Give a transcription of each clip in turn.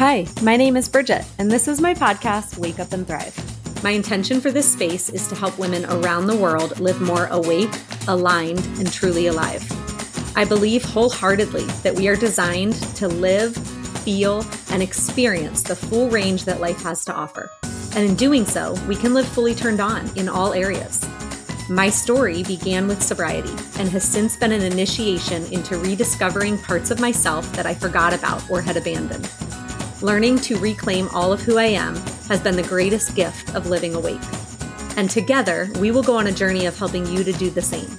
Hi, my name is Bridget, and this is my podcast, Wake Up and Thrive. My intention for this space is to help women around the world live more awake, aligned, and truly alive. I believe wholeheartedly that we are designed to live, feel, and experience the full range that life has to offer. And in doing so, we can live fully turned on in all areas. My story began with sobriety and has since been an initiation into rediscovering parts of myself that I forgot about or had abandoned. Learning to reclaim all of who I am has been the greatest gift of living awake. And together, we will go on a journey of helping you to do the same.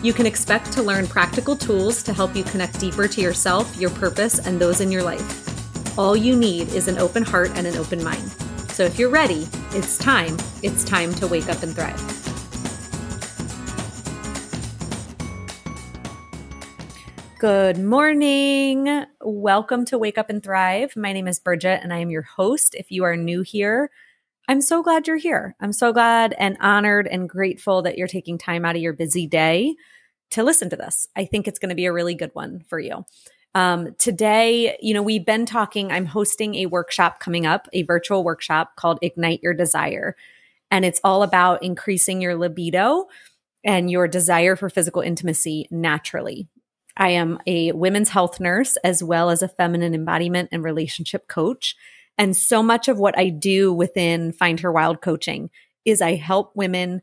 You can expect to learn practical tools to help you connect deeper to yourself, your purpose, and those in your life. All you need is an open heart and an open mind. So if you're ready, it's time. It's time to wake up and thrive. Good morning. Welcome to Wake Up and Thrive. My name is Bridget and I am your host. If you are new here, I'm so glad you're here. I'm so glad and honored and grateful that you're taking time out of your busy day to listen to this. I think it's going to be a really good one for you. Um, today, you know, we've been talking, I'm hosting a workshop coming up, a virtual workshop called Ignite Your Desire. And it's all about increasing your libido and your desire for physical intimacy naturally. I am a women's health nurse as well as a feminine embodiment and relationship coach. And so much of what I do within Find Her Wild coaching is I help women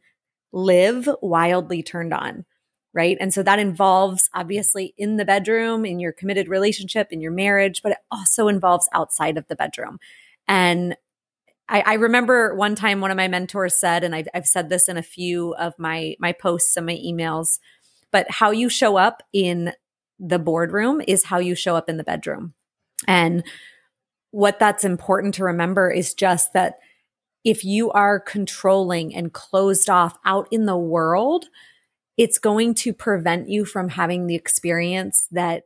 live wildly turned on right? And so that involves obviously in the bedroom, in your committed relationship, in your marriage, but it also involves outside of the bedroom. And I, I remember one time one of my mentors said, and I've, I've said this in a few of my my posts and my emails, but how you show up in the boardroom is how you show up in the bedroom. And what that's important to remember is just that if you are controlling and closed off out in the world, it's going to prevent you from having the experience that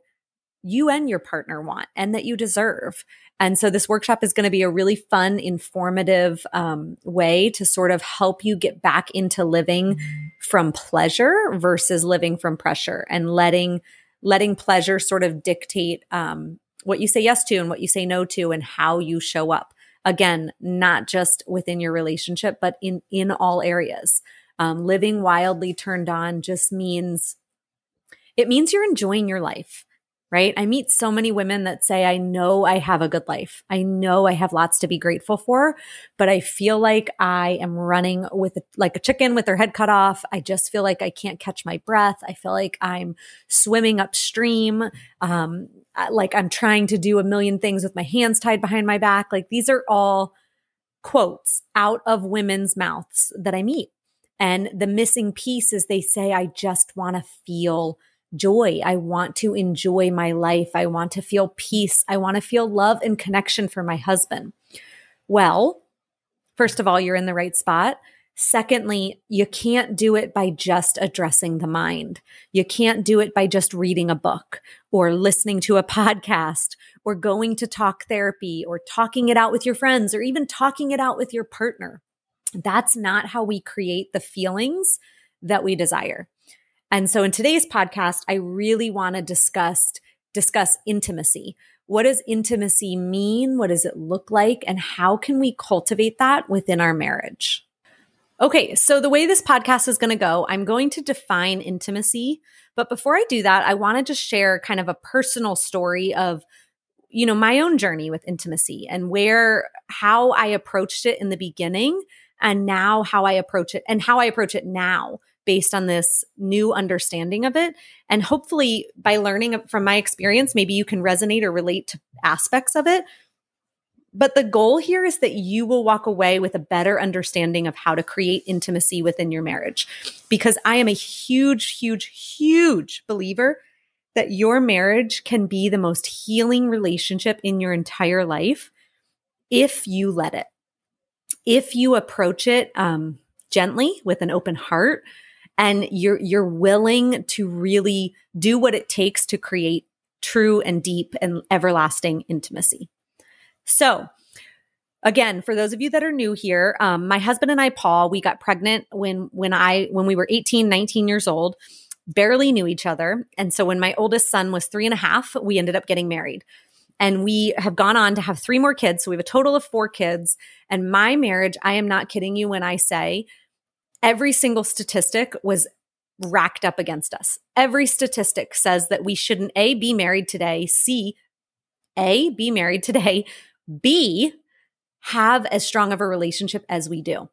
you and your partner want and that you deserve. And so this workshop is going to be a really fun, informative um, way to sort of help you get back into living from pleasure versus living from pressure and letting letting pleasure sort of dictate um, what you say yes to and what you say no to and how you show up. Again, not just within your relationship, but in in all areas. Um, living wildly turned on just means it means you're enjoying your life, right? I meet so many women that say, I know I have a good life. I know I have lots to be grateful for, but I feel like I am running with a, like a chicken with their head cut off. I just feel like I can't catch my breath. I feel like I'm swimming upstream. Um, like I'm trying to do a million things with my hands tied behind my back. Like these are all quotes out of women's mouths that I meet. And the missing piece is they say, I just want to feel joy. I want to enjoy my life. I want to feel peace. I want to feel love and connection for my husband. Well, first of all, you're in the right spot. Secondly, you can't do it by just addressing the mind. You can't do it by just reading a book or listening to a podcast or going to talk therapy or talking it out with your friends or even talking it out with your partner. That's not how we create the feelings that we desire. And so in today's podcast, I really want to discuss discuss intimacy. What does intimacy mean? What does it look like? And how can we cultivate that within our marriage? Okay, so the way this podcast is going to go, I'm going to define intimacy. But before I do that, I want to just share kind of a personal story of you know my own journey with intimacy and where how I approached it in the beginning and now how I approach it and how I approach it now based on this new understanding of it. And hopefully, by learning from my experience, maybe you can resonate or relate to aspects of it. But the goal here is that you will walk away with a better understanding of how to create intimacy within your marriage. Because I am a huge, huge, huge believer that your marriage can be the most healing relationship in your entire life if you let it if you approach it um, gently with an open heart and you're you're willing to really do what it takes to create true and deep and everlasting intimacy. So, again, for those of you that are new here, um, my husband and I, Paul, we got pregnant when when I when we were 18, 19 years old, barely knew each other. And so when my oldest son was three and a half, we ended up getting married. and we have gone on to have three more kids. So we have a total of four kids. And my marriage, I am not kidding you when I say every single statistic was racked up against us. Every statistic says that we shouldn't A, be married today, C, A, be married today, B, have as strong of a relationship as we do.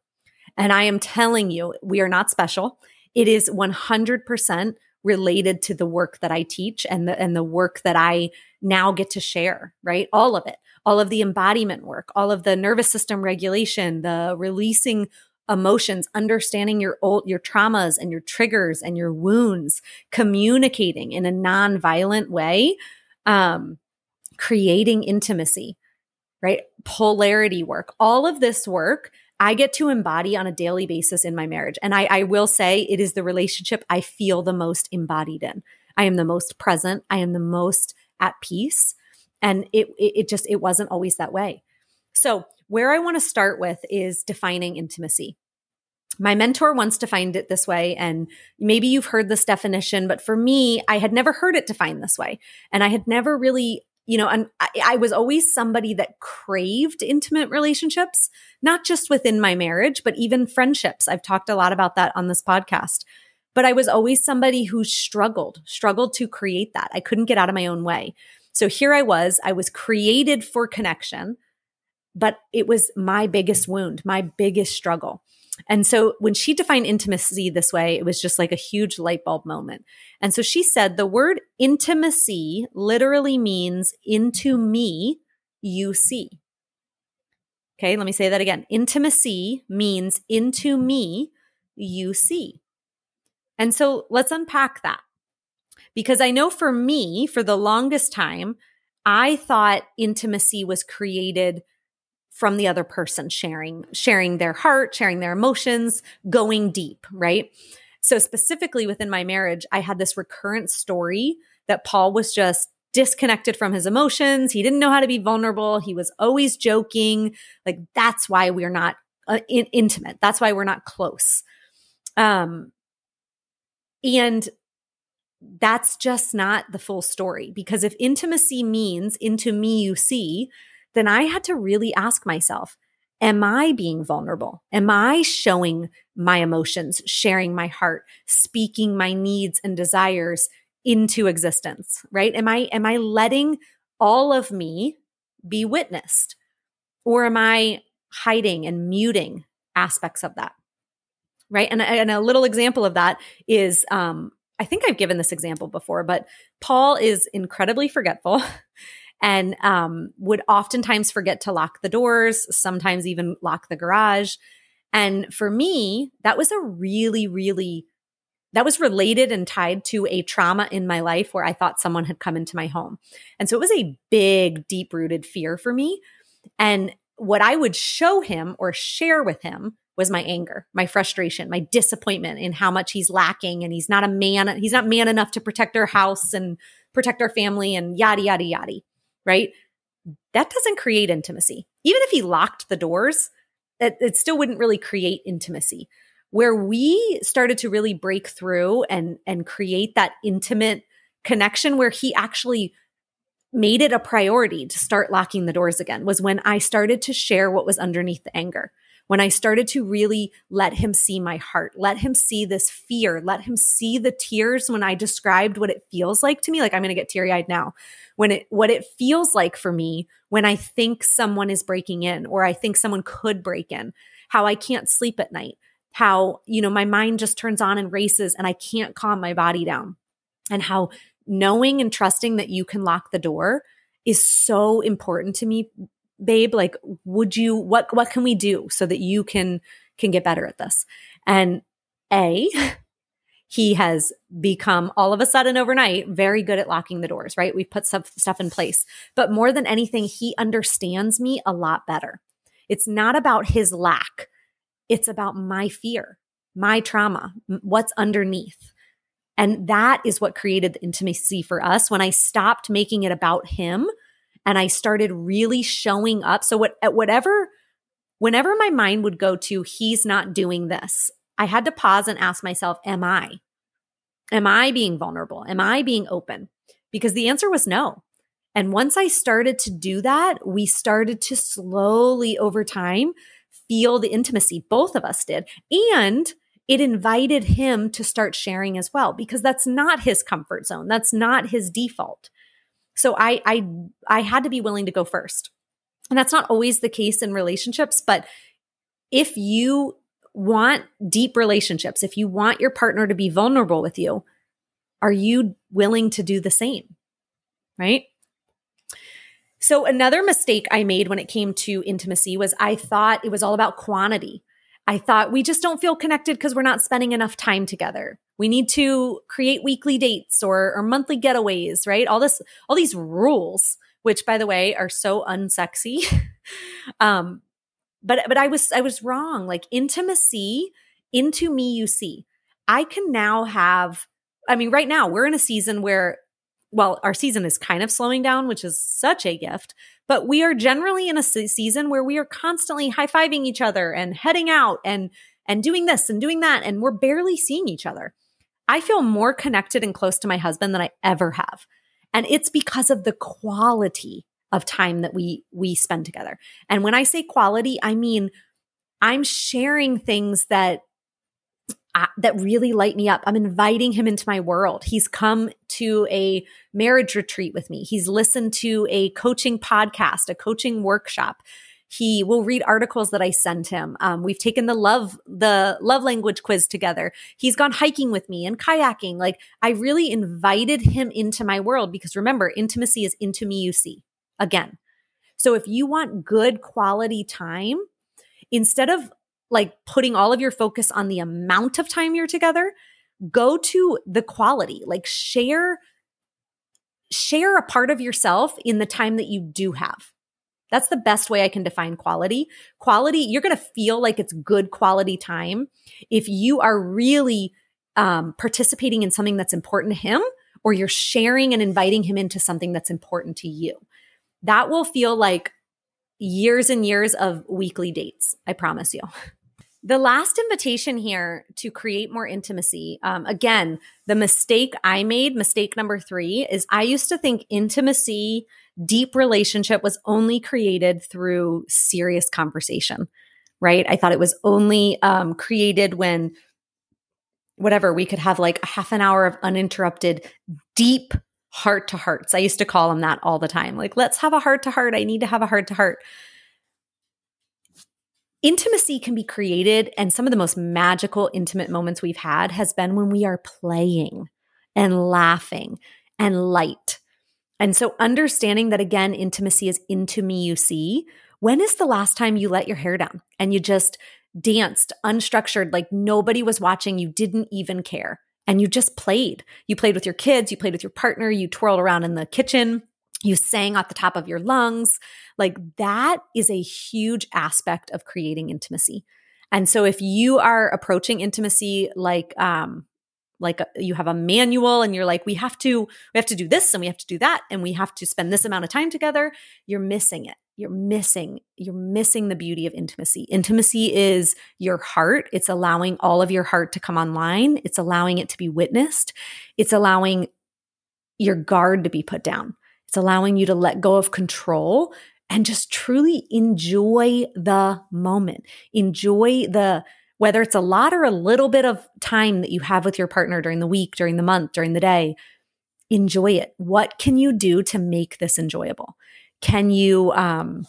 And I am telling you, we are not special. It is 100% related to the work that I teach and the, and the work that I now get to share, right? All of it, all of the embodiment work, all of the nervous system regulation, the releasing emotions, understanding your old, your traumas and your triggers and your wounds, communicating in a non-violent way, um, creating intimacy, right? Polarity work, all of this work I get to embody on a daily basis in my marriage. And I, I will say it is the relationship I feel the most embodied in. I am the most present. I am the most at peace. And it, it, it just, it wasn't always that way. So where I want to start with is defining intimacy. My mentor once defined it this way, and maybe you've heard this definition, but for me, I had never heard it defined this way. And I had never really you know, and I, I, was always somebody that craved intimate relationships, not just within my marriage, but even friendships. I've talked a lot about that on this podcast. But I was always somebody who struggled, struggled to create that. I couldn't get out of my own way. So here I was, I was created for connection, but it was my biggest wound, my biggest struggle. And so when she defined intimacy this way, it was just like a huge light bulb moment. And so she said the word intimacy literally means into me, you see. Okay, let me say that again. Intimacy means into me, you see. And so let's unpack that. Because I know for me, for the longest time, I thought intimacy was created from the other person sharing sharing their heart sharing their emotions going deep right? So specifically within my marriage i had this recurrent story that paul was just disconnected from his emotions. He didn't know how to be vulnerable. He was always joking. Like that's why we're not uh, in- intimate. That's why we're not close. Um and that's just not the full story because if intimacy means into me you see then I had to really ask myself, am I being vulnerable? Am I showing my emotions, sharing my heart, speaking my needs and desires into existence, right? Am I am I letting all of me be witnessed? Or am I hiding and muting aspects of that? Right? And, and a little example of that is um I think I've given this example before, but Paul is incredibly forgetful. and um, would oftentimes forget to lock the doors, sometimes even lock the garage. And for me, that was a really, really, that was related and tied to a trauma in my life where I thought someone had come into my home. And so it was a big, deep rooted fear for me. And what I would show him or share with him was my anger, my frustration, my disappointment in how much he's lacking and he's not a man, he's not man enough to protect our house and protect our family and yada, yada, yada right? That doesn't create intimacy. Even if he locked the doors, it, it still wouldn't really create intimacy. Where we started to really break through and and create that intimate connection where he actually made it a priority to start locking the doors again was when I started to share what was underneath the anger when I started to really let him see my heart, let him see this fear, let him see the tears when I described what it feels like to me. Like I'm going to get teary eyed now. When it, what it feels like for me when I think someone is breaking in or I think someone could break in, how I can't sleep at night, how, you know, my mind just turns on and races and I can't calm my body down, and how knowing and trusting that you can lock the door is so important to me babe like would you what what can we do so that you can can get better at this? And a he has become all of a sudden overnight very good at locking the doors right? We've put stuff stuff in place. But more than anything he understands me a lot better. It's not about his lack. It's about my fear my trauma what's underneath. And that is what created the intimacy for us. When i stopped making it about him and I started really showing up. So what at whatever whenever my mind would go to he's not doing this, I had to pause and ask myself, am I? Am I being vulnerable? Am I being open? Because the answer was no. And once I started to do that, we started to slowly over time feel the intimacy. Both of us did. And it invited him to start sharing as well because that's not his comfort zone. That's not his default. So I I I had to be willing to go first. And that's not always the case in relationships, but if you want deep relationships, if you want your partner to be vulnerable with you, are you willing to do the same? Right? So, another mistake I made when it came to intimacy was I thought it was all about quantity. I thought we just don't feel connected because we're not spending enough time together. We need to create weekly dates or, or monthly getaways, right? All this, all these rules, which by the way are so unsexy. um, but but I was I was wrong. Like intimacy, into me you see. I can now have. I mean, right now we're in a season where well, our season is kind of slowing down, which is such a gift. But we are generally in a season where we are constantly high fiving each other and heading out and and doing this and doing that, and we're barely seeing each other. I feel more connected and close to my husband than I ever have, and it's because of the quality of time that we we spend together. And when I say quality, I mean I'm sharing things that uh, that really light me up. I'm inviting him into my world. He's come to a marriage retreat with me. He's listened to a coaching podcast, a coaching workshop. He will read articles that I send him. Um, we've taken the love the love language quiz together. He's gone hiking with me and kayaking. Like I really invited him into my world because remember, intimacy is into me. You see again. So if you want good quality time, instead of like putting all of your focus on the amount of time you're together, go to the quality. Like share share a part of yourself in the time that you do have. That's the best way I can define quality. Quality, you're going to feel like it's good quality time if you are really um, participating in something that's important to him or you're sharing and inviting him into something that's important to you. That will feel like years and years of weekly dates. I promise you. The last invitation here to create more intimacy, um, again, the mistake I made, mistake number three, is I used to think intimacy, deep relationship was only created through serious conversation, right? I thought it was only um, created when whatever we could have like a half an hour of uninterrupted, deep heart to hearts. I used to call them that all the time. Like, let's have a heart to heart. I need to have a heart to heart intimacy can be created and some of the most magical intimate moments we've had has been when we are playing and laughing and light and so understanding that again intimacy is into me you see when is the last time you let your hair down and you just danced unstructured like nobody was watching you didn't even care and you just played you played with your kids you played with your partner you twirled around in the kitchen you sang at the top of your lungs. Like that is a huge aspect of creating intimacy. And so if you are approaching intimacy like um like a, uh, you have a manual and you're like we have to we have to do this and we have to do that and we have to spend this amount of time together, you're missing it. You're missing you're missing the beauty of intimacy. Intimacy is your heart. It's allowing all of your heart to come online. It's allowing it to be witnessed. It's allowing your guard to be put down. It's allowing you to let go of control and just truly enjoy the moment. Enjoy the, whether it's a lot or a little bit of time that you have with your partner during the week, during the month, during the day. Enjoy it. What can you do to make this enjoyable? Can you, um,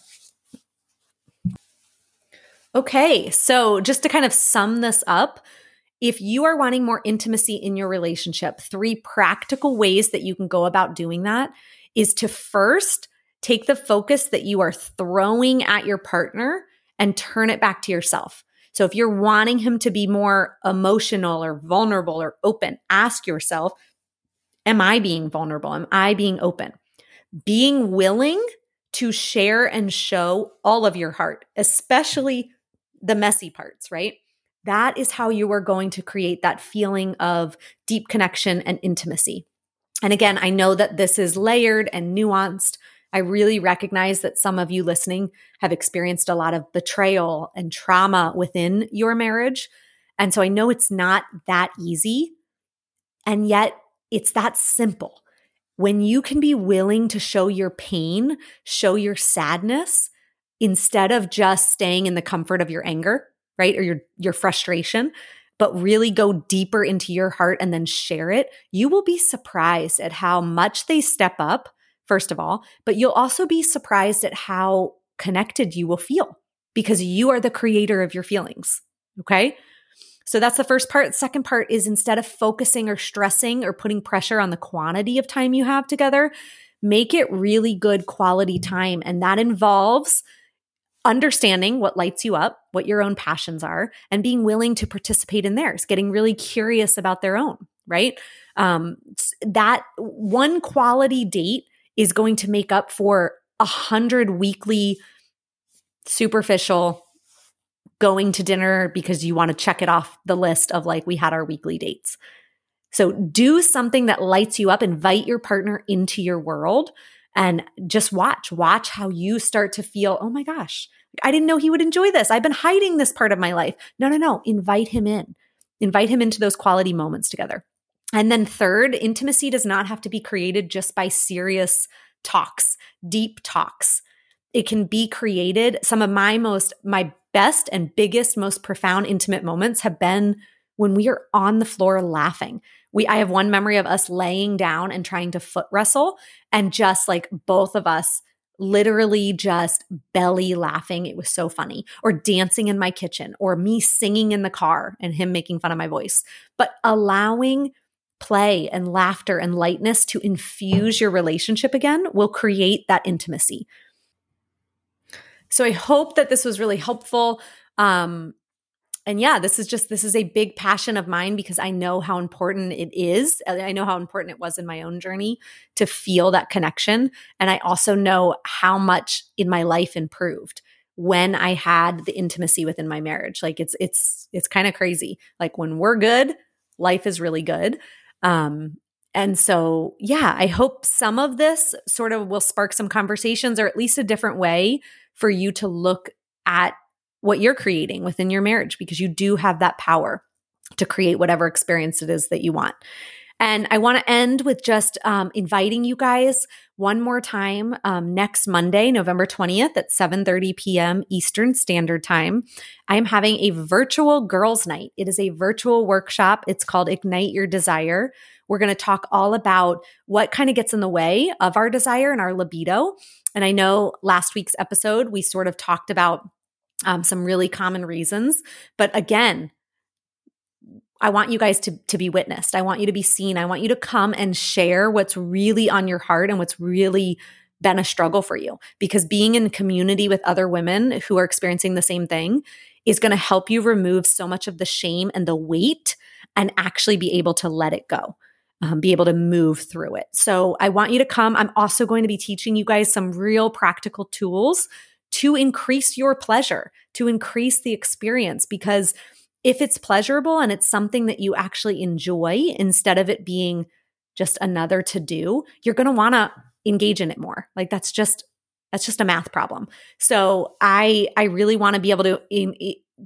Okay, so just to kind of sum this up, if you are wanting more intimacy in your relationship, three practical ways that you can go about doing that is to first take the focus that you are throwing at your partner and turn it back to yourself. So if you're wanting him to be more emotional or vulnerable or open, ask yourself, am I being vulnerable? Am I being open? Being willing to share and show all of your heart, especially the messy parts, right? That is how you are going to create that feeling of deep connection and intimacy. And again, I know that this is layered and nuanced. I really recognize that some of you listening have experienced a lot of betrayal and trauma within your marriage. And so I know it's not that easy. And yet it's that simple. when you can be willing to show your pain, show your sadness instead of just staying in the comfort of your anger, right? Or your your frustration, but really go deeper into your heart and then share it, you will be surprised at how much they step up, first of all, but you'll also be surprised at how connected you will feel because you are the creator of your feelings. Okay. So that's the first part. The second part is instead of focusing or stressing or putting pressure on the quantity of time you have together, make it really good quality time. And that involves understanding what lights you up, what your own passions are, and being willing to participate in theirs, getting really curious about their own, right? Um, that one quality date is going to make up for a hundred weekly superficial going to dinner because you want to check it off the list of like we had our weekly dates. So do something that lights you up, invite your partner into your world and just watch, watch how you start to feel, oh my gosh, I didn't know he would enjoy this. I've been hiding this part of my life. No, no, no. Invite him in. Invite him into those quality moments together. And then third, intimacy does not have to be created just by serious talks, deep talks. It can be created. Some of my most, my best and biggest, most profound intimate moments have been when we are on the floor laughing. We, I have one memory of us laying down and trying to foot wrestle and just like both of us literally just belly laughing. It was so funny. Or dancing in my kitchen, or me singing in the car and him making fun of my voice. But allowing play and laughter and lightness to infuse your relationship again will create that intimacy. So I hope that this was really helpful. Um, and yeah, this is just this is a big passion of mine because I know how important it is. I know how important it was in my own journey to feel that connection, and I also know how much in my life improved when I had the intimacy within my marriage. Like it's it's it's kind of crazy. Like when we're good, life is really good. Um, and so, yeah, I hope some of this sort of will spark some conversations or at least a different way for you to look at what you're creating within your marriage because you do have that power to create whatever experience it is that you want. And I want to end with just um, inviting you guys one more time um, next Monday, November 20th at 7:30 p.m. Eastern Standard Time. I am having a virtual girls' night. It is a virtual workshop. It's called Ignite Your Desire. We're going to talk all about what kind of gets in the way of our desire and our libido. And I know last week's episode, we sort of talked about um, some really common reasons. But again, I want you guys to, to be witnessed. I want you to be seen. I want you to come and share what's really on your heart and what's really been a struggle for you. Because being in community with other women who are experiencing the same thing is going to help you remove so much of the shame and the weight and actually be able to let it go um, be able to move through it. So I want you to come. I'm also going to be teaching you guys some real practical tools to increase your pleasure, to increase the experience, because if it's pleasurable and it's something that you actually enjoy instead of it being just another to do, you're going to want to engage in it more. Like that's just that's just a math problem. So I I really want to be able to in,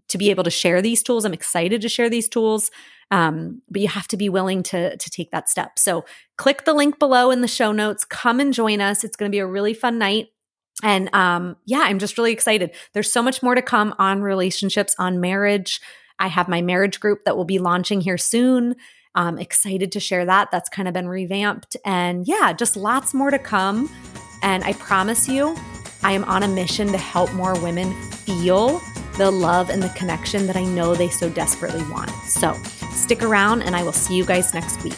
to be able to share these tools. I'm excited to share these tools. Um, but you have to be willing to to take that step. So click the link below in the show notes. Come and join us. It's going to be a really fun night. And um, yeah, I'm just really excited. There's so much more to come on relationships, on marriage. I have my marriage group that will be launching here soon. I'm excited to share that. That's kind of been revamped. And yeah, just lots more to come. And I promise you, I am on a mission to help more women feel the love and the connection that I know they so desperately want. So stick around, and I will see you guys next week.